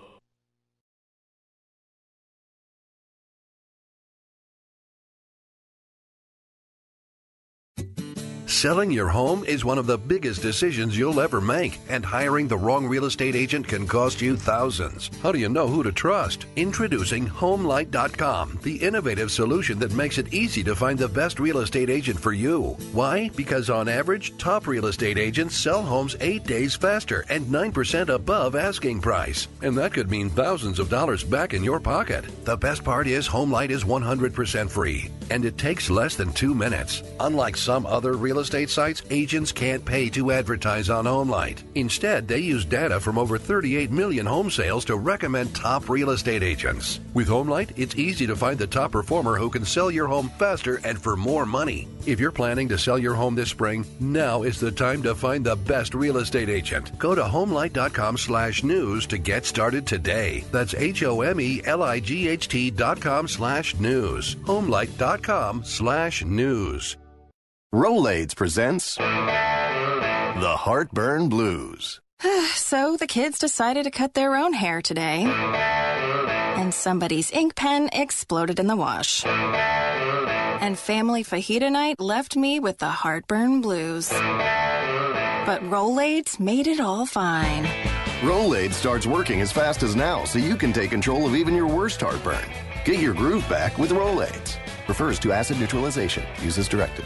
Selling your home is one of the biggest decisions you'll ever make, and hiring the wrong real estate agent can cost you thousands. How do you know who to trust? Introducing Homelight.com, the innovative solution that makes it easy to find the best real estate agent for you. Why? Because on average, top real estate agents sell homes eight days faster and 9% above asking price. And that could mean thousands of dollars back in your pocket. The best part is Homelight is 100% free, and it takes less than two minutes. Unlike some other real estate sites, agents can't pay to advertise on Homelight. Instead, they use data from over 38 million home sales to recommend top real estate agents. With Homelight, it's easy to find the top performer who can sell your home faster and for more money. If you're planning to sell your home this spring, now is the time to find the best real estate agent. Go to homelight.com slash news to get started today. That's H-O-M-E-L-I-G-H-T dot com slash news. Homelight.com slash news. Rolaids presents The Heartburn Blues. so the kids decided to cut their own hair today. And somebody's ink pen exploded in the wash. And family fajita night left me with the heartburn blues. But Rolaids made it all fine. Rolaids starts working as fast as now, so you can take control of even your worst heartburn. Get your groove back with Rolaids. Refers to acid neutralization. Use as directed.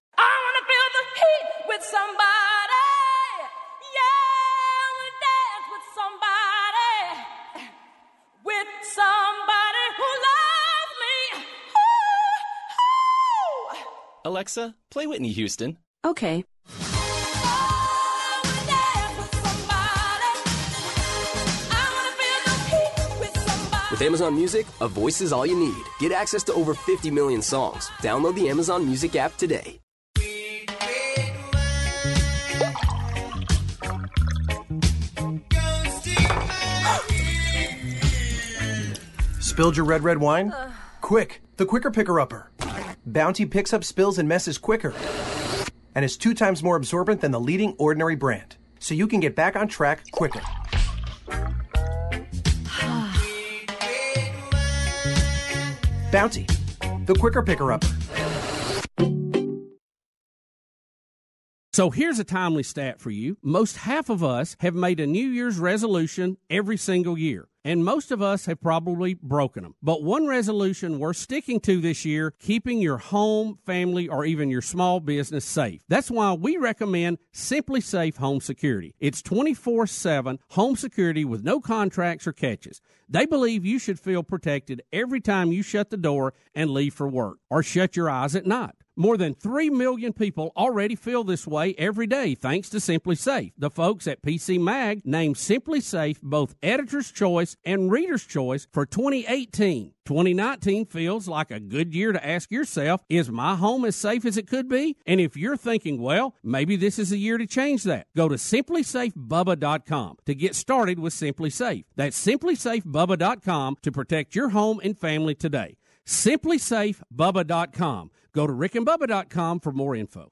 Alexa, play Whitney Houston. Okay. With Amazon Music, a voice is all you need. Get access to over 50 million songs. Download the Amazon Music app today. Spilled your red, red wine? Uh. Quick, the quicker picker upper. Bounty picks up spills and messes quicker. And is two times more absorbent than the leading ordinary brand. So you can get back on track quicker. Bounty, the quicker picker upper. So here's a timely stat for you. Most half of us have made a New Year's resolution every single year. And most of us have probably broken them. But one resolution we're sticking to this year, keeping your home, family, or even your small business safe. That's why we recommend SimpliSafe Home Security. It's 24 7 home security with no contracts or catches. They believe you should feel protected every time you shut the door and leave for work or shut your eyes at night. More than 3 million people already feel this way every day thanks to SimpliSafe. The folks at PC Mag named SimpliSafe both Editor's Choice and Reader's Choice for 2018. 2019 feels like a good year to ask yourself, is my home as safe as it could be? And if you're thinking, well, maybe this is a year to change that, go to simplisafebubba.com to get started with SimpliSafe. That's simplisafebubba.com to protect your home and family today. simplisafebubba.com. Go to rickandbubba.com for more info.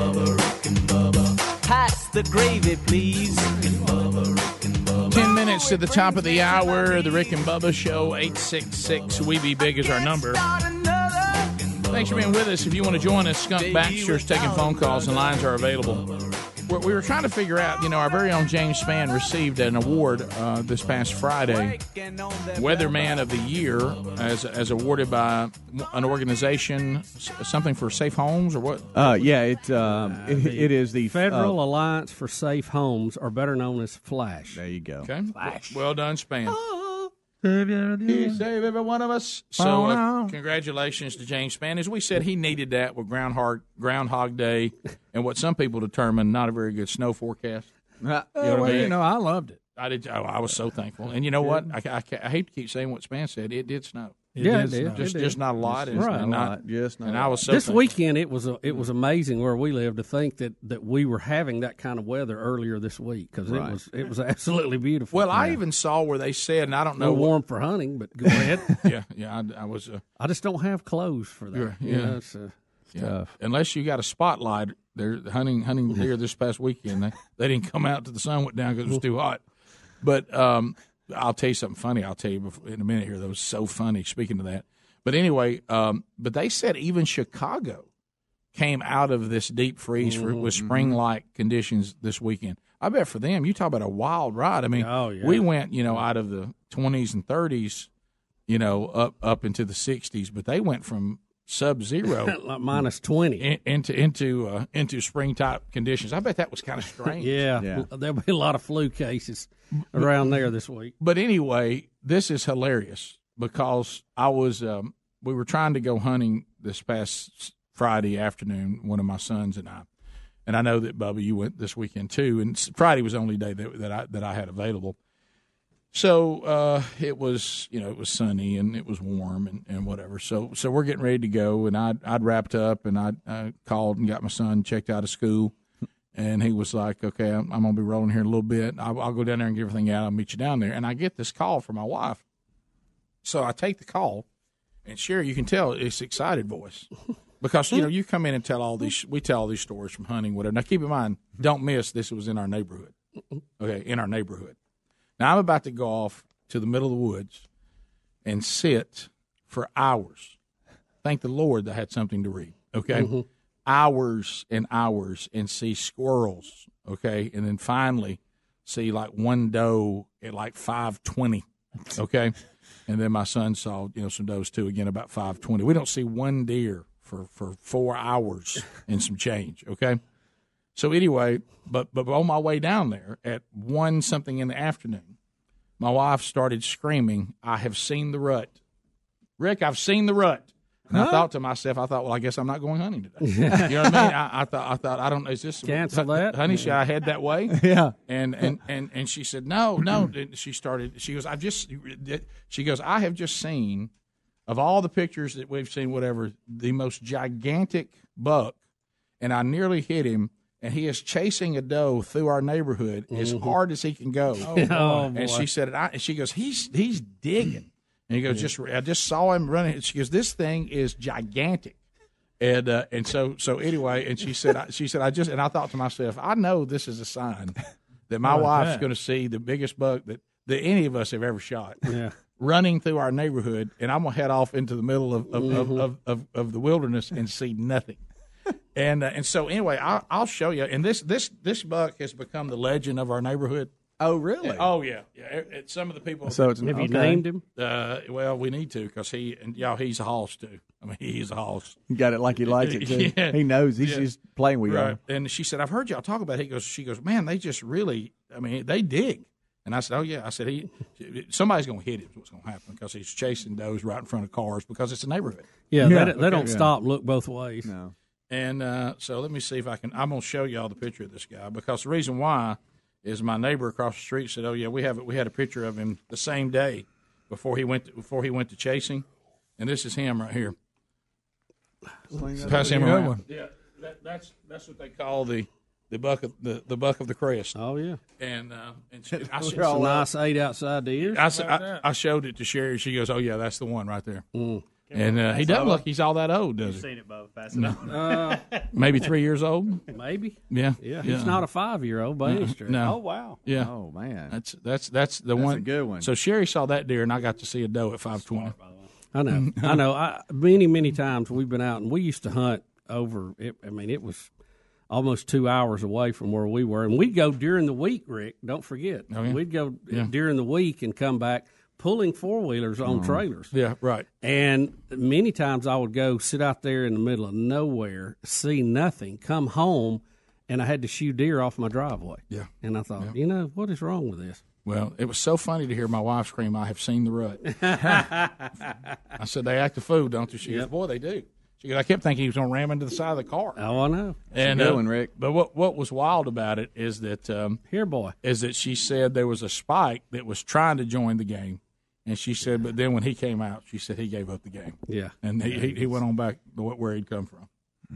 In Ohio. Pass the gravy, please. 10 minutes to the top of the hour. The Rick and Bubba Show, 866 We Be Big is our number. Thanks for being with us. If you want to join us, Skunk Baxter's taking phone calls and lines are available. We're, we were trying to figure out, you know, our very own James Spann received an award uh, this past Friday, Weatherman of the Year, as, as awarded by an organization, something for safe homes or what? Uh, yeah, it, um, it, it is the Federal uh, Alliance for Safe Homes, or better known as Flash. There you go. Okay. Flash. Well done, Spann. He saved every one of us. So, uh, congratulations to James Spann. As we said, he needed that with Groundhog Groundhog Day and what some people determine not a very good snow forecast. You know I well, mean? you know, I loved it. I did. Oh, I was so thankful. And you know what? I, I, I hate to keep saying what Spann said. It did snow. It Yeah, did it did. Just, It did. just not a lot. Just and, not a and lot. Just and I was so this thankful. weekend it was a, it was amazing where we live to think that, that we were having that kind of weather earlier this week because Right. it was it was absolutely beautiful. Well, I even saw where they said, and I don't no know. what- warm for hunting, but go ahead. yeah, yeah. I, I was. Uh, I just don't have clothes for that. You're- You yeah. know, it's, uh, Yeah. Unless you got a spotlight, they're hunting hunting deer this past weekend. They, they didn't come out till the sun went down because it was too hot. But um, I'll tell you something funny. I'll tell you in a minute here. That was so funny. Speaking of that, but anyway, um, but they said even Chicago came out of this deep freeze for, with spring like conditions this weekend. I bet for them, you talk about a wild ride. I mean, Oh, yeah. we went you know out of the twenties and thirties, you know, up up into the sixties, but they went from sub zero like minus twenty in, into into uh, into spring type conditions. I bet that was kind of strange. yeah, there'll be a lot of flu cases around there this week. But anyway, this is hilarious because I was um, we were trying to go hunting this past Friday afternoon. One of my sons and I, and I know that Bubba, you went this weekend too. And Friday was the only day that, that I that I had available. So uh, it was, you know, it was sunny and it was warm and, and whatever. So so we're getting ready to go, and I'd I'd wrapped up and I uh, called and got my son checked out of school, and he was like, "Okay, I'm, I'm gonna be rolling here in a little bit. I'll, I'll go down there and get everything out. I'll meet you down there." And I get this call from my wife, so I take the call, and Sherry, you can tell it's excited voice because you know you come in and tell all these we tell all these stories from hunting whatever. Now keep in mind, don't miss this was in our neighborhood. Okay, in our neighborhood. Now I'm about to go off to the middle of the woods and sit for hours. Thank the Lord that I had something to read. Okay, Mhm. hours and hours and see squirrels. Okay, and then finally see like one doe at like five twenty. Okay, and then my son saw you know some does too again about five twenty. We don't see one deer for for four hours and some change. Okay. So anyway, but but on my way down there at one something in the afternoon, my wife started screaming, "I have seen the rut, Rick! I've seen the rut." And I thought to myself, I thought, well, I guess I'm not going hunting today. you know what I mean? I, I thought, I thought, I don't know, is this Cancel that? honey? Should I head that way? Yeah. And and and and she said, no, no. And she started. She goes, I've just. She goes, I have just seen, of all the pictures that we've seen, whatever, the most gigantic buck, and I nearly hit him. And he is chasing a doe through our neighborhood as Mhm. hard as he can go. Oh. Oh, boy. and she said, I, and she goes, he's he's digging. And he goes, Yeah. just I just saw him running. She goes, this thing is gigantic. And uh, and so so anyway, and she said I, she said I just and I thought to myself, I know this is a sign that my wife's going to see the biggest buck that that any of us have ever shot. Yeah. Running through our neighborhood, and I'm gonna head off into the middle of of, of, Mhm. of, of, of the wilderness and see nothing. And uh, and so anyway, I'll, I'll show you. And this this this buck has become the legend of our neighborhood. Oh, really? Oh yeah, yeah. It- it- some of the people. So it's- Have you okay. named him? Uh, well, we need to because he and y'all he's a hoss too. I mean, he's a hoss. You got it like he likes it too. Yeah. He knows. He's Yeah. just playing with right. y'all. And she said, "I've heard y'all talk about." It. He goes, "She goes, man, they just really. I mean, they dig." And I said, "Oh yeah." I said, "He, somebody's going to hit him. What's going to happen because he's chasing those right in front of cars because it's a neighborhood." Yeah, they, they don't stop look both ways. No. And uh, so let me see if I can. I'm going to show y'all the picture of this guy because the reason why is my neighbor across the street said, "Oh yeah, we have it. We had a picture of him the same day before he went to, before he went to chasing, and this is him right here. Pass him Good around. one. Yeah, that, that's that's what they call the the buck of the, the buck of the crest. Oh yeah, and uh, and she, I, It's a nice eight outside the ears. I, s- I- I showed it to Sherry. She goes, "Oh yeah, that's the one right there." Mm. And uh, he doesn't look he's all that old, does You've he? seen it, Bo. Pass it No. on. Uh, Maybe three years old. Maybe. Yeah. Yeah, he's not a five year old by any stretch. No. Oh wow. Yeah. Oh man. That's that's that's the That's one. a good one. So Sherry saw that deer, and I got to see a doe at five twenty. I know. I know. I, many, many times we've been out and we used to hunt over. It, I mean, it was almost two hours away from where we were, and we'd go during the week. Rick, don't forget, Oh, yeah. we'd go Yeah. during the week and come back pulling four wheelers on Mhm. trailers. Yeah, right. And many times I would go sit out there in the middle of nowhere, see nothing, come home, and I had to shoe deer off my driveway. Yeah. And I thought, you know, what is wrong with this? Well, it was so funny to hear my wife scream, "I have seen the rut." I said, "They act a fool, don't they?" She goes, "Boy, they do." She goes, "I kept thinking he was going to ram into the side of the car." Oh, I know. And a good uh, one, Rick. But what what was wild about it is that um, here, boy, is that she said there was a spike that was trying to join the game, and she said, but then when he came out, she said he gave up the game. Yeah. and he he, he went on back to where he'd come from.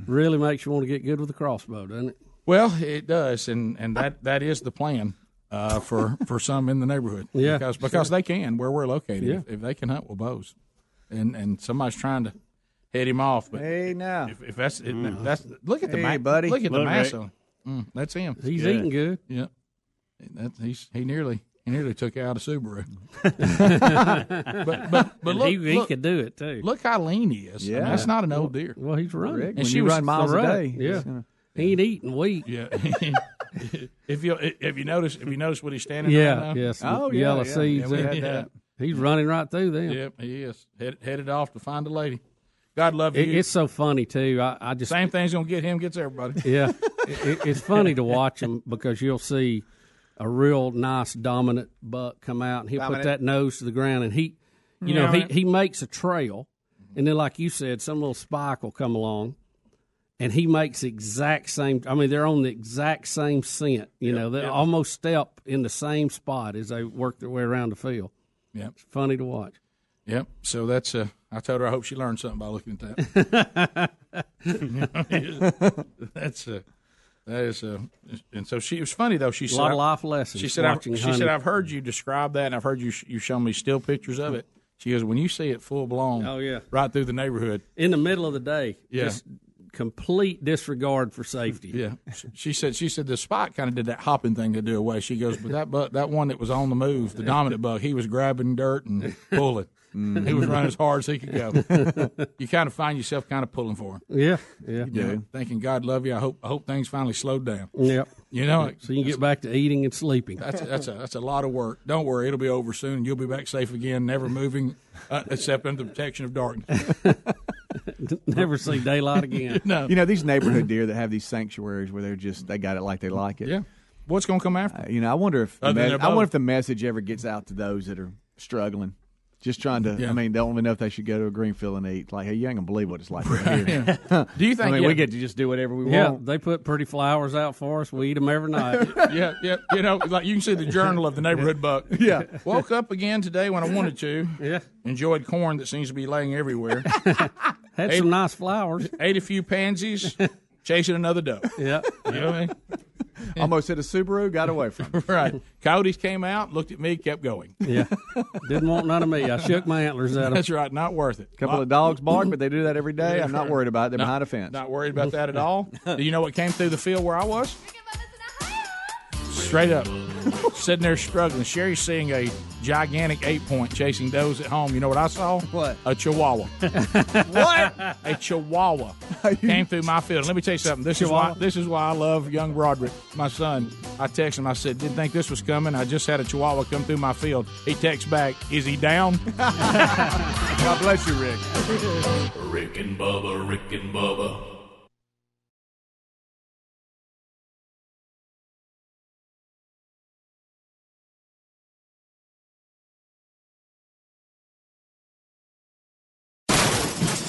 Really makes you want to get good with the crossbow, doesn't it? Well, it does, and and that that is the plan. Uh, for for some in the neighborhood, Yeah, because because sure. they can where we're located, Yeah. if, if they can hunt with bows, and and somebody's trying to head him off, but Hey now. if, if that's if that's look at the Hey, ma- buddy. look at the Look, mass on him. Mm, that's him. He's Good. eating good. Yeah, that, he's he nearly he nearly took out a Subaru. but but but look, he, he look, could do it too. look how lean he is. I mean, Yeah. that's not an old deer. Well, he's running. Rick, And when she you was- run miles a day, yeah. gonna- He ain't eating wheat. Yeah. if you if you notice if you notice what he's standing Yeah, around now? yes. Oh, yeah, yellow yeah. seeds. Yeah, we there. had that. He's running right through them. Yep, he is Head, headed off to find a lady. God love It, you. it's so funny too. I, I just Same thing's gonna get him, gets everybody. yeah, it, it- it's funny to watch him because you'll see a real nice dominant buck come out and he'll Dominant. put that nose to the ground and he, you know, he, he makes a trail and then like you said, some little spike will come along and he makes the exact same. I mean, they're on the exact same scent. You know, they almost step in the same spot as they work their way around the field. yeah It's funny to watch. Yep. So that's uh I told her I hope she learned something by looking at that. that's uh that is a, and so she it was funny though. She A said lot of life lessons She said I've, she said I've heard you describe that and I've heard you you show me still pictures of it. She goes when you see it full blown. Oh, yeah. Right through the neighborhood. In the middle of the day, Yeah. just complete disregard for safety. Yeah, she said. She said the spot kind of did that hopping thing to do away. She goes, but that buck, that one that was on the move, the dominant bug, he was grabbing dirt and pulling. Mm-hmm. He was running as hard as he could go. you kind of find yourself kind of pulling for him. Yeah, yeah. You know, thinking God love you. I hope I hope things finally slowed down. Yep. You know, so you can get back to eating and sleeping. that's a, that's a that's a lot of work. Don't worry, it'll be over soon. You'll be back safe again, never moving, uh, except under the protection of darkness. Never see daylight again. no, You know these neighborhood deer that have these sanctuaries where they're just they got it like they like it. yeah. What's going to come after? Uh, you know, I wonder if the Other than mes- their I wonder if the message ever gets out to those that are struggling, just trying to. Yeah. I mean, they don't even know if they should go to a greenfield and eat. Like, hey, you ain't gonna believe what it's like right here. Do you think? I mean, yeah, we get to just do whatever we Yeah, want. they put pretty flowers out for us. We eat them every night. yeah, yeah. You know, like you can see the journal of the neighborhood buck. Yeah. Woke up again today when I wanted to. Yeah. Enjoyed corn that seems to be laying everywhere. Had Ate- some nice flowers. Ate a few pansies, chasing another doe. Yeah. You know what I mean? Almost hit a Subaru, got away from. it. Right. Coyotes came out, looked at me, kept going. Yeah. Didn't want none of me. I shook my antlers at them. That's right. Not worth it. A couple of dogs bark, but they do that every day. I'm not worried about it. They're Not- behind a fence. Not worried about that at all. Do you know what came through the field where I was? Straight up. Sitting there struggling. Sherry's seeing a gigantic eight point chasing does at home. You know what I saw? What? A chihuahua. what? A chihuahua came through my field. Let me tell you something. This is why this is why I love young Broderick, my son. I texted him. I said, "Didn't think this was coming. I just had a chihuahua come through my field." He texts back, "Is he down?" God bless you, Rick. Rick and Bubba, Rick and Bubba.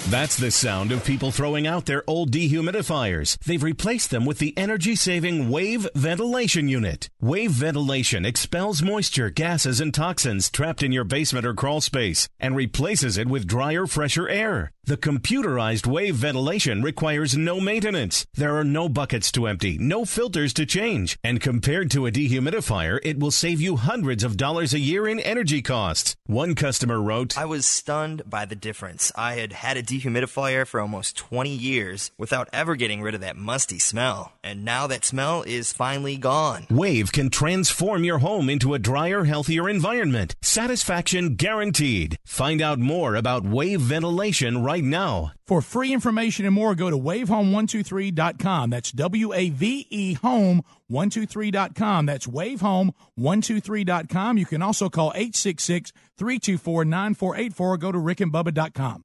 That's the sound of people throwing out their old dehumidifiers. They've replaced them with the energy saving Wave Ventilation Unit. Wave Ventilation expels moisture, gases, and toxins trapped in your basement or crawl space and replaces it with drier, fresher air. The computerized wave ventilation requires no maintenance. There are no buckets to empty, no filters to change, and compared to a dehumidifier, it will save you hundreds of dollars a year in energy costs. One customer wrote, I was stunned by the difference. I had had a dehumidifier for almost 20 years without ever getting rid of that musty smell, and now that smell is finally gone. Wave can transform your home into a drier, healthier environment. Satisfaction guaranteed. Find out more about wave ventilation right now. For free information and more, go to wavehome123.com. That's W A V E home123.com. That's wavehome123.com. You can also call 866 324 9484 go to rickandbubba.com.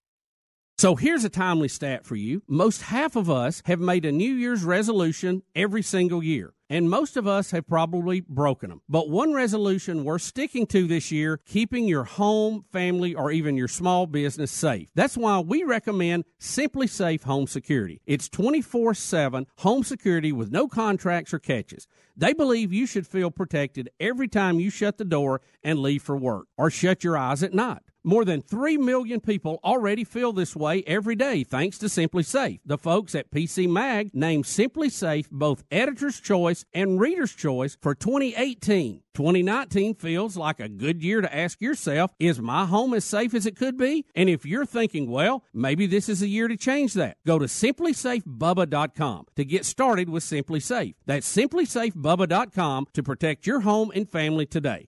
So here's a timely stat for you. Most half of us have made a New Year's resolution every single year. And most of us have probably broken them. But one resolution worth sticking to this year, keeping your home, family, or even your small business safe. That's why we recommend SimpliSafe Home Security. It's 24 7 home security with no contracts or catches. They believe you should feel protected every time you shut the door and leave for work or shut your eyes at night. More than 3 million people already feel this way every day thanks to SimpliSafe. The folks at PC Mag named SimpliSafe both Editor's Choice and Reader's Choice for 2018. 2019 feels like a good year to ask yourself, is my home as safe as it could be? And if you're thinking, well, maybe this is a year to change that, go to simplisafebubba.com to get started with SimpliSafe. That's simplisafebubba.com to protect your home and family today.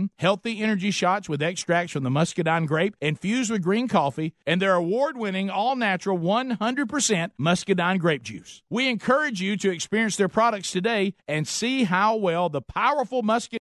healthy energy shots with extracts from the muscadine grape infused with green coffee, and their award winning all natural 100% muscadine grape juice. We encourage you to experience their products today and see how well the powerful muscadine